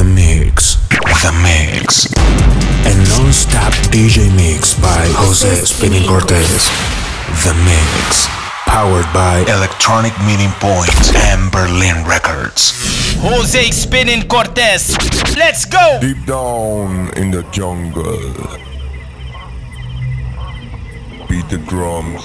the mix. The mix. A non-stop DJ mix by Jose Spinnin Cortez. The mix. Powered by Electronic Meeting Points Point and Berlin Records. Jose Spinnin Cortez. Let's go! Deep down in the jungle. Beat the drums.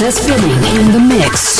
Princess fitting in the mix.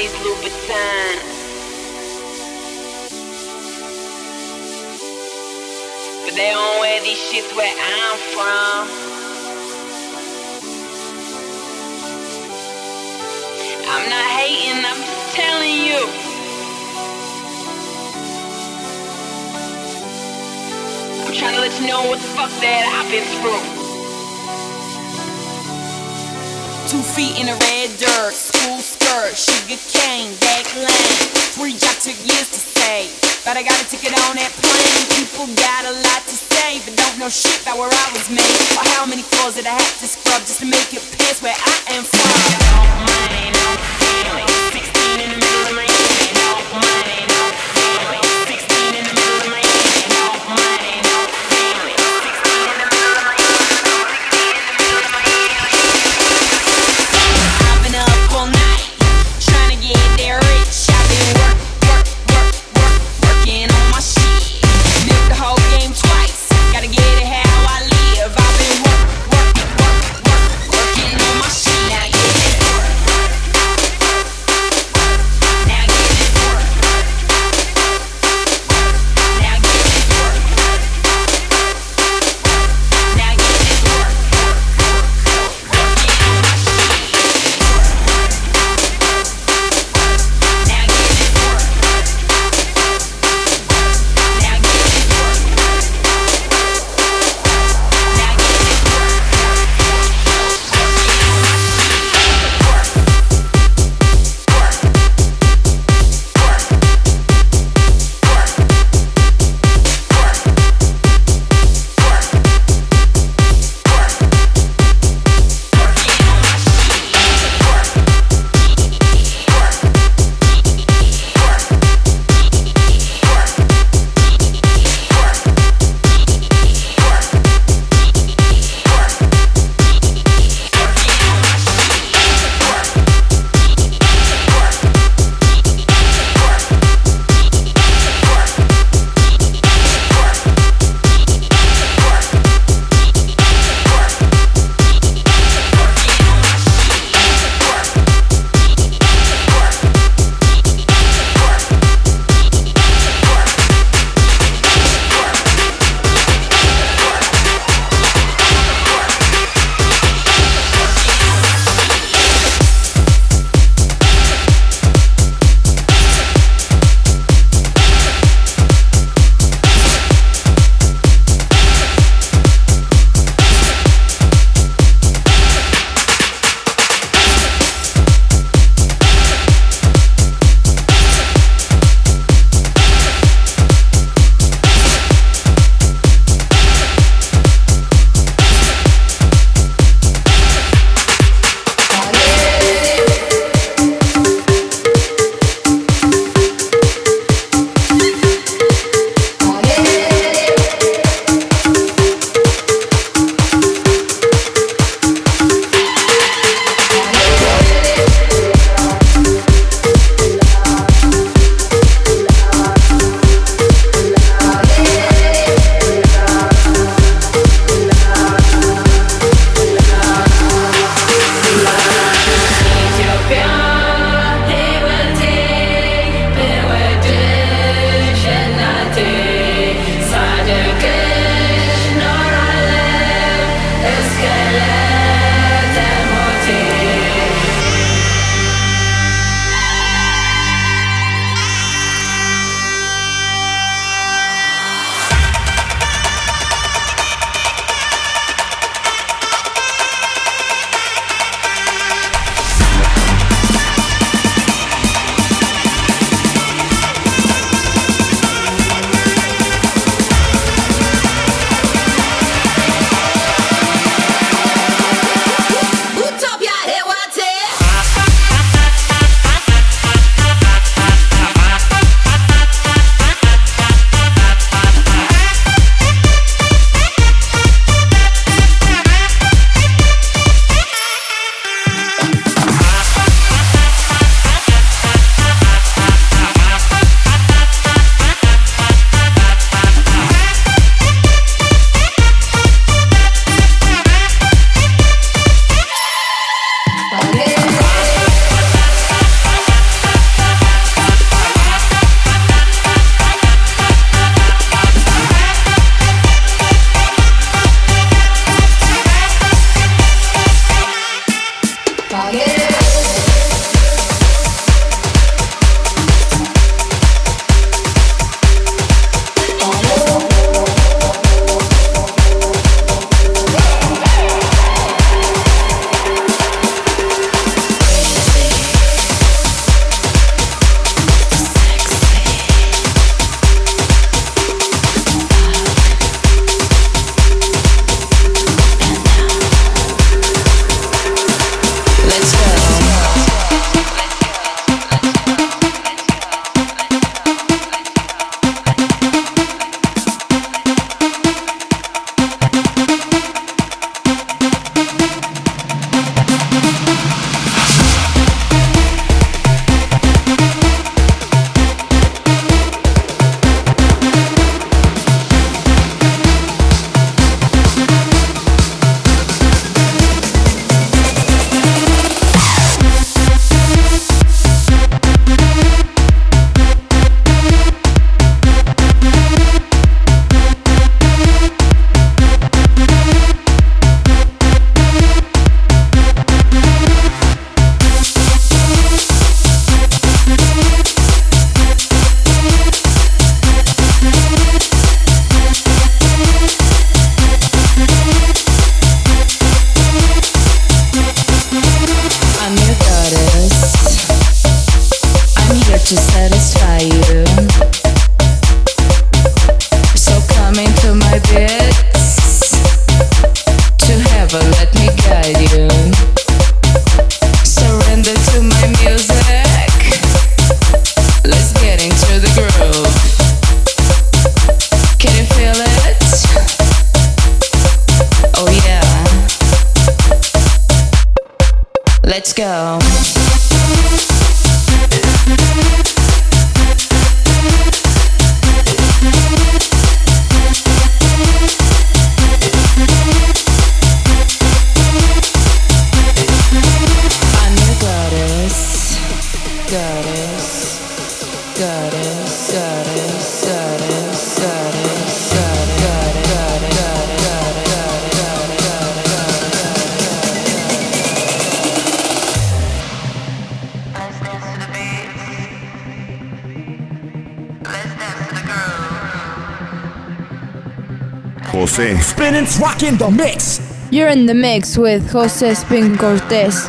these Louboutins. But they don't wear these shits where I'm from. I'm not hating, I'm just telling you. I'm trying to let you know what the fuck that I've been through. Two feet in the red dirt school skirt, sugar cane, back lane. Three jobs took years to save, but I got a ticket on that plane. People got a lot to say, but don't know shit about where I was made. Or how many floors did I have to scrub just to make it past where I am from. No money, no family. 16 go. Spinnin, rocking the mix. You're in the mix with Jose Spin Cortez.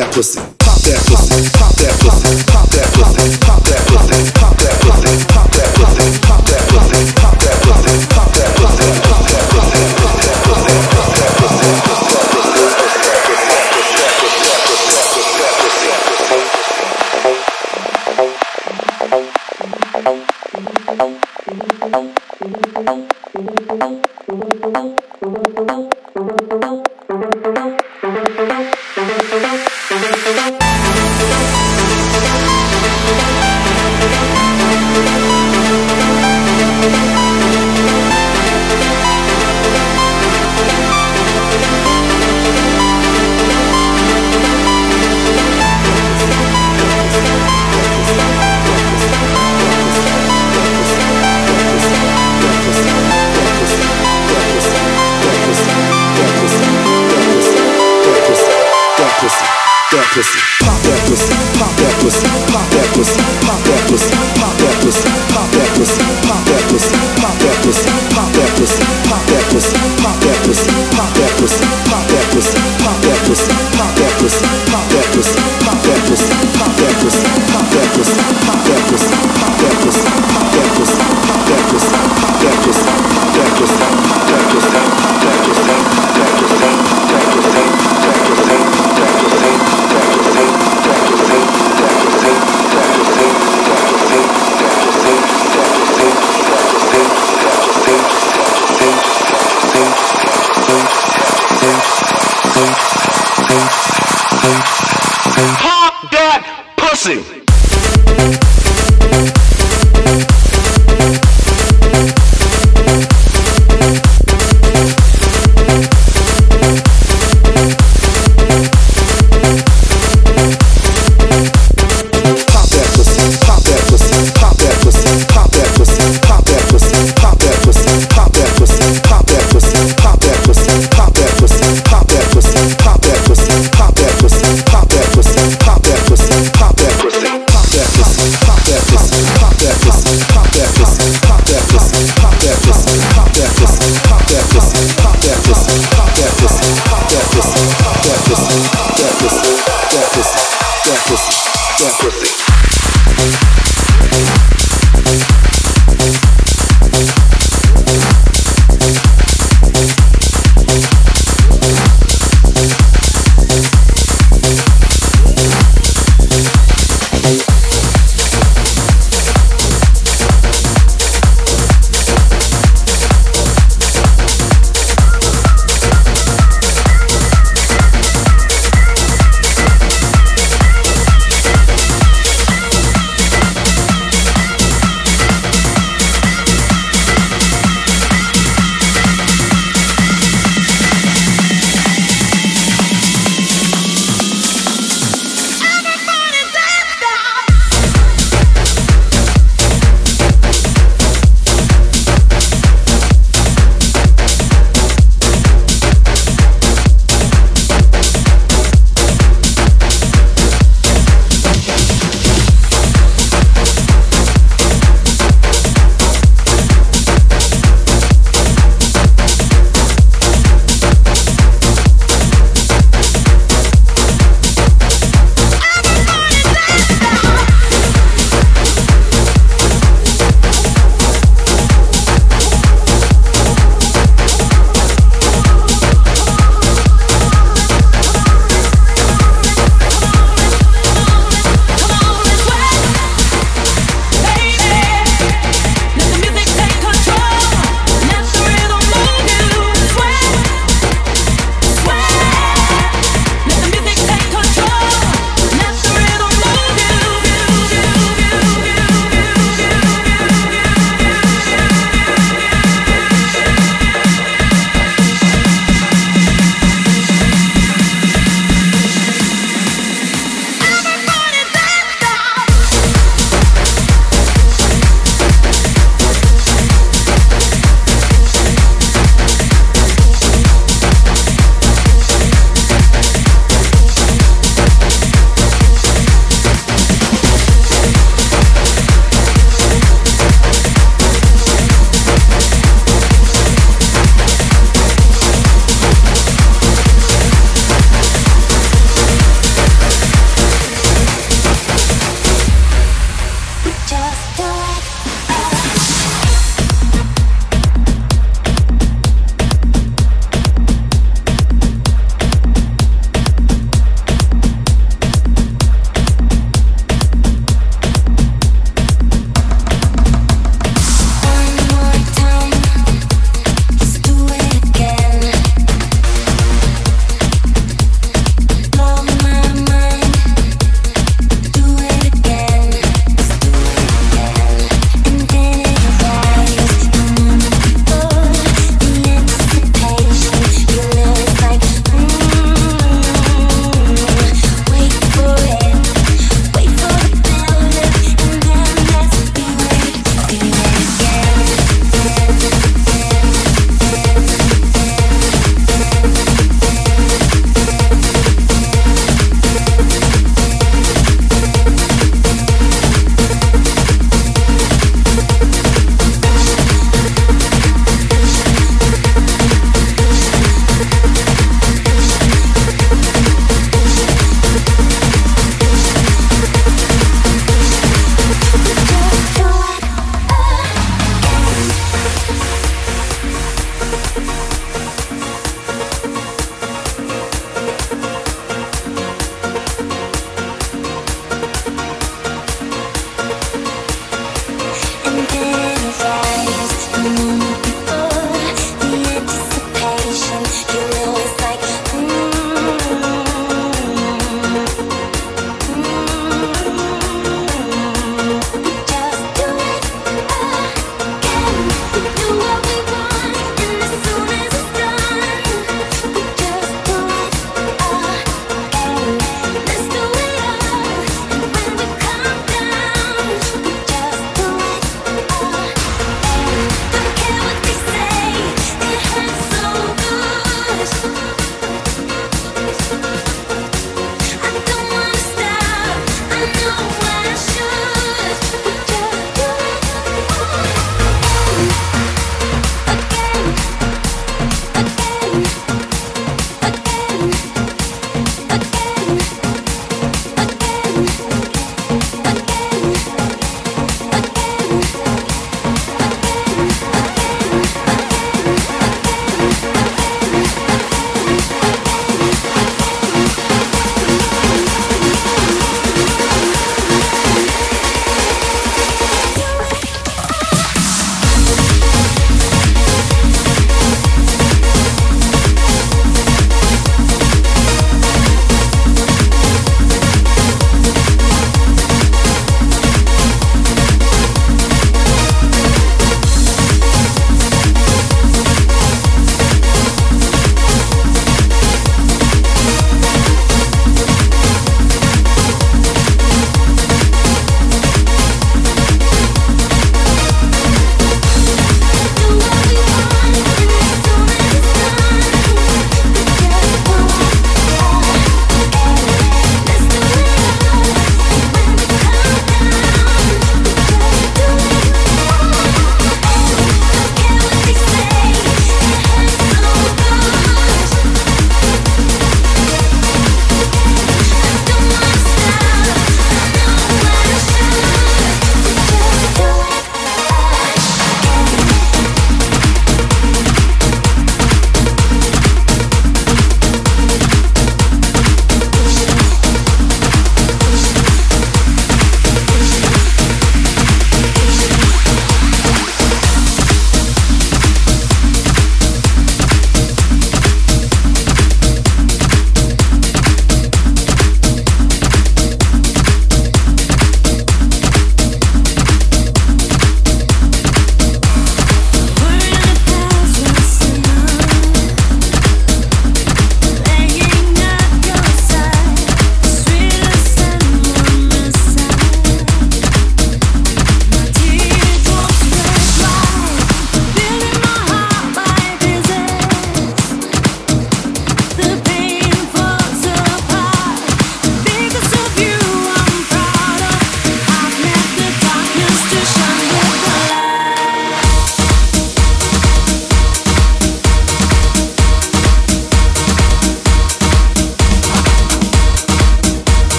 That pussy.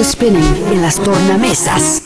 Spinning, en las tornamesas.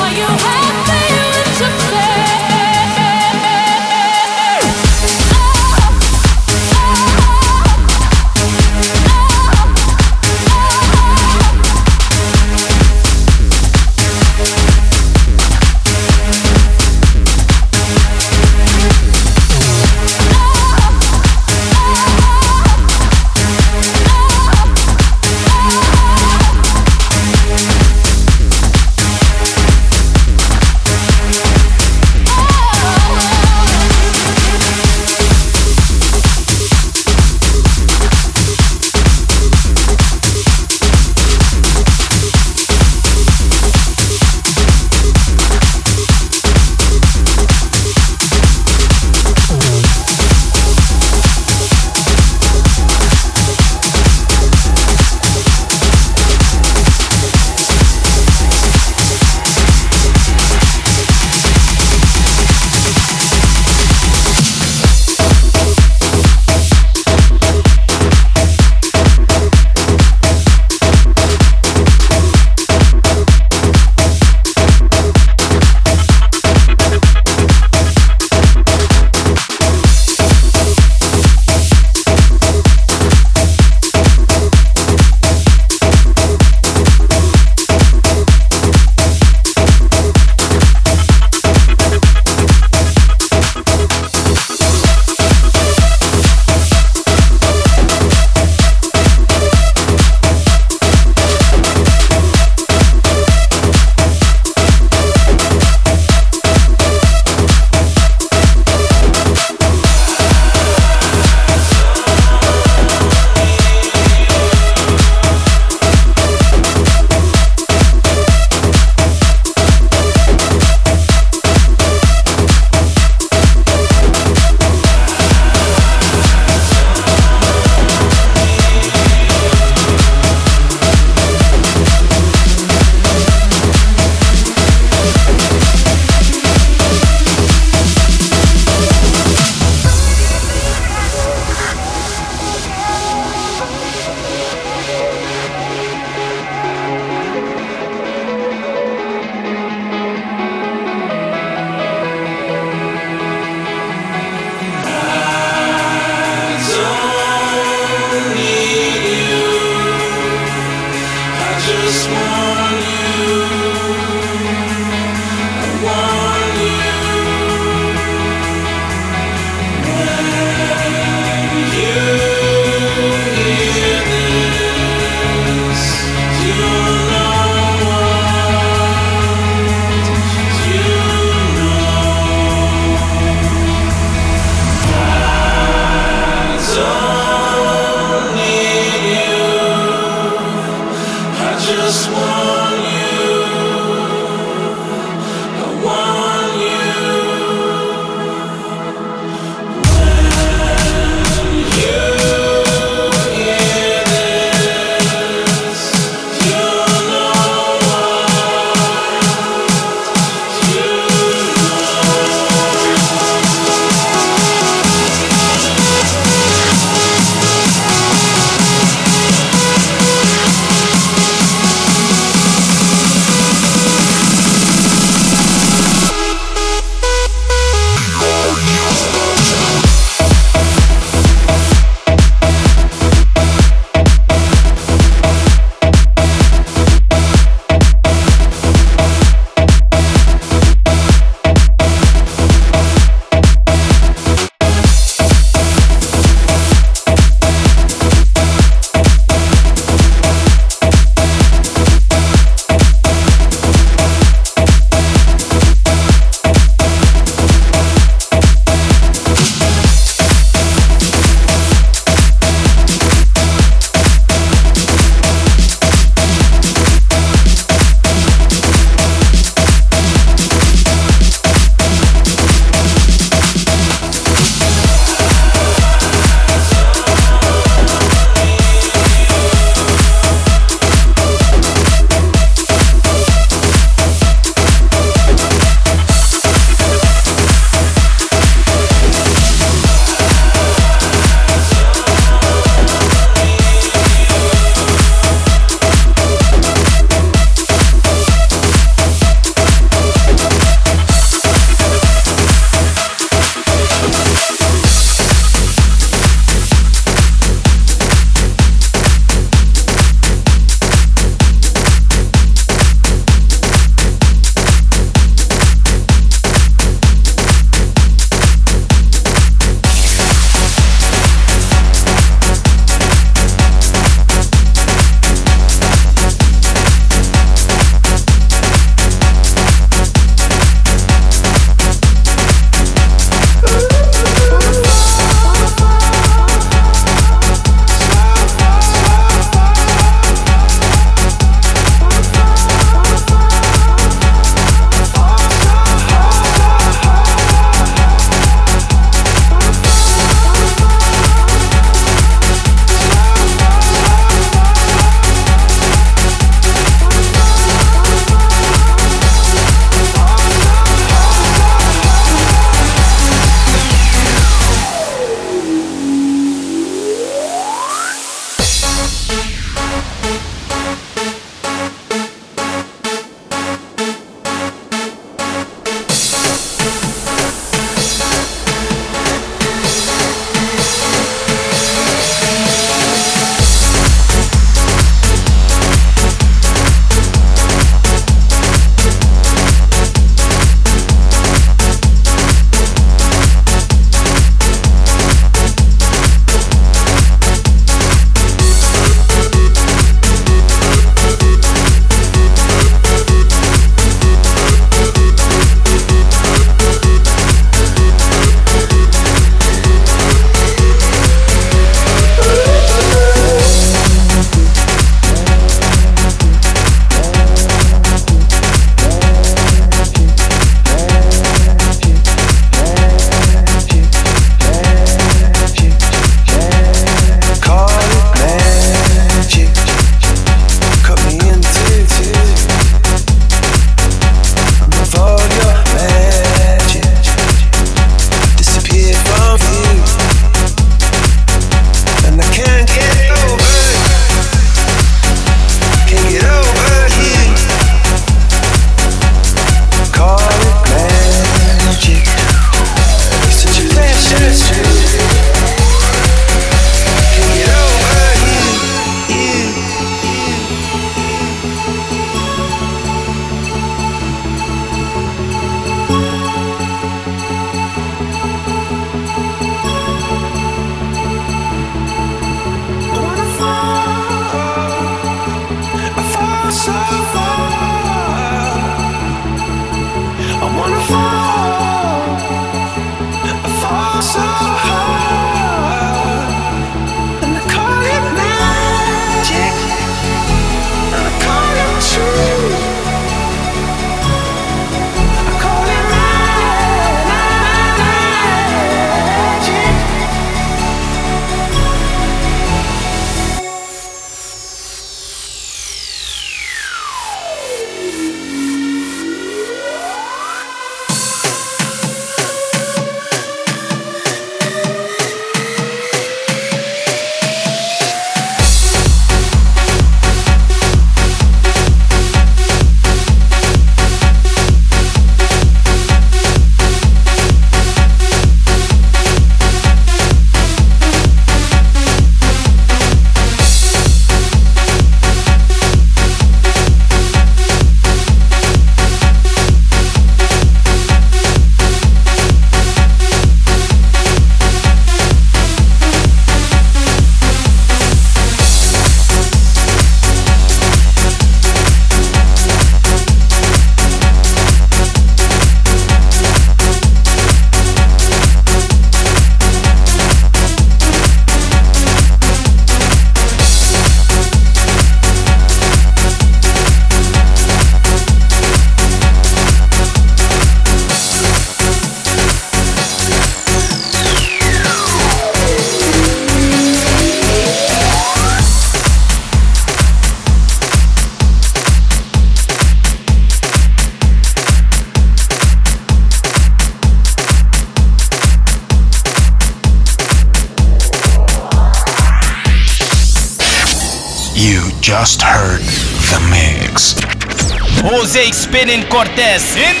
Spinning Cortez. In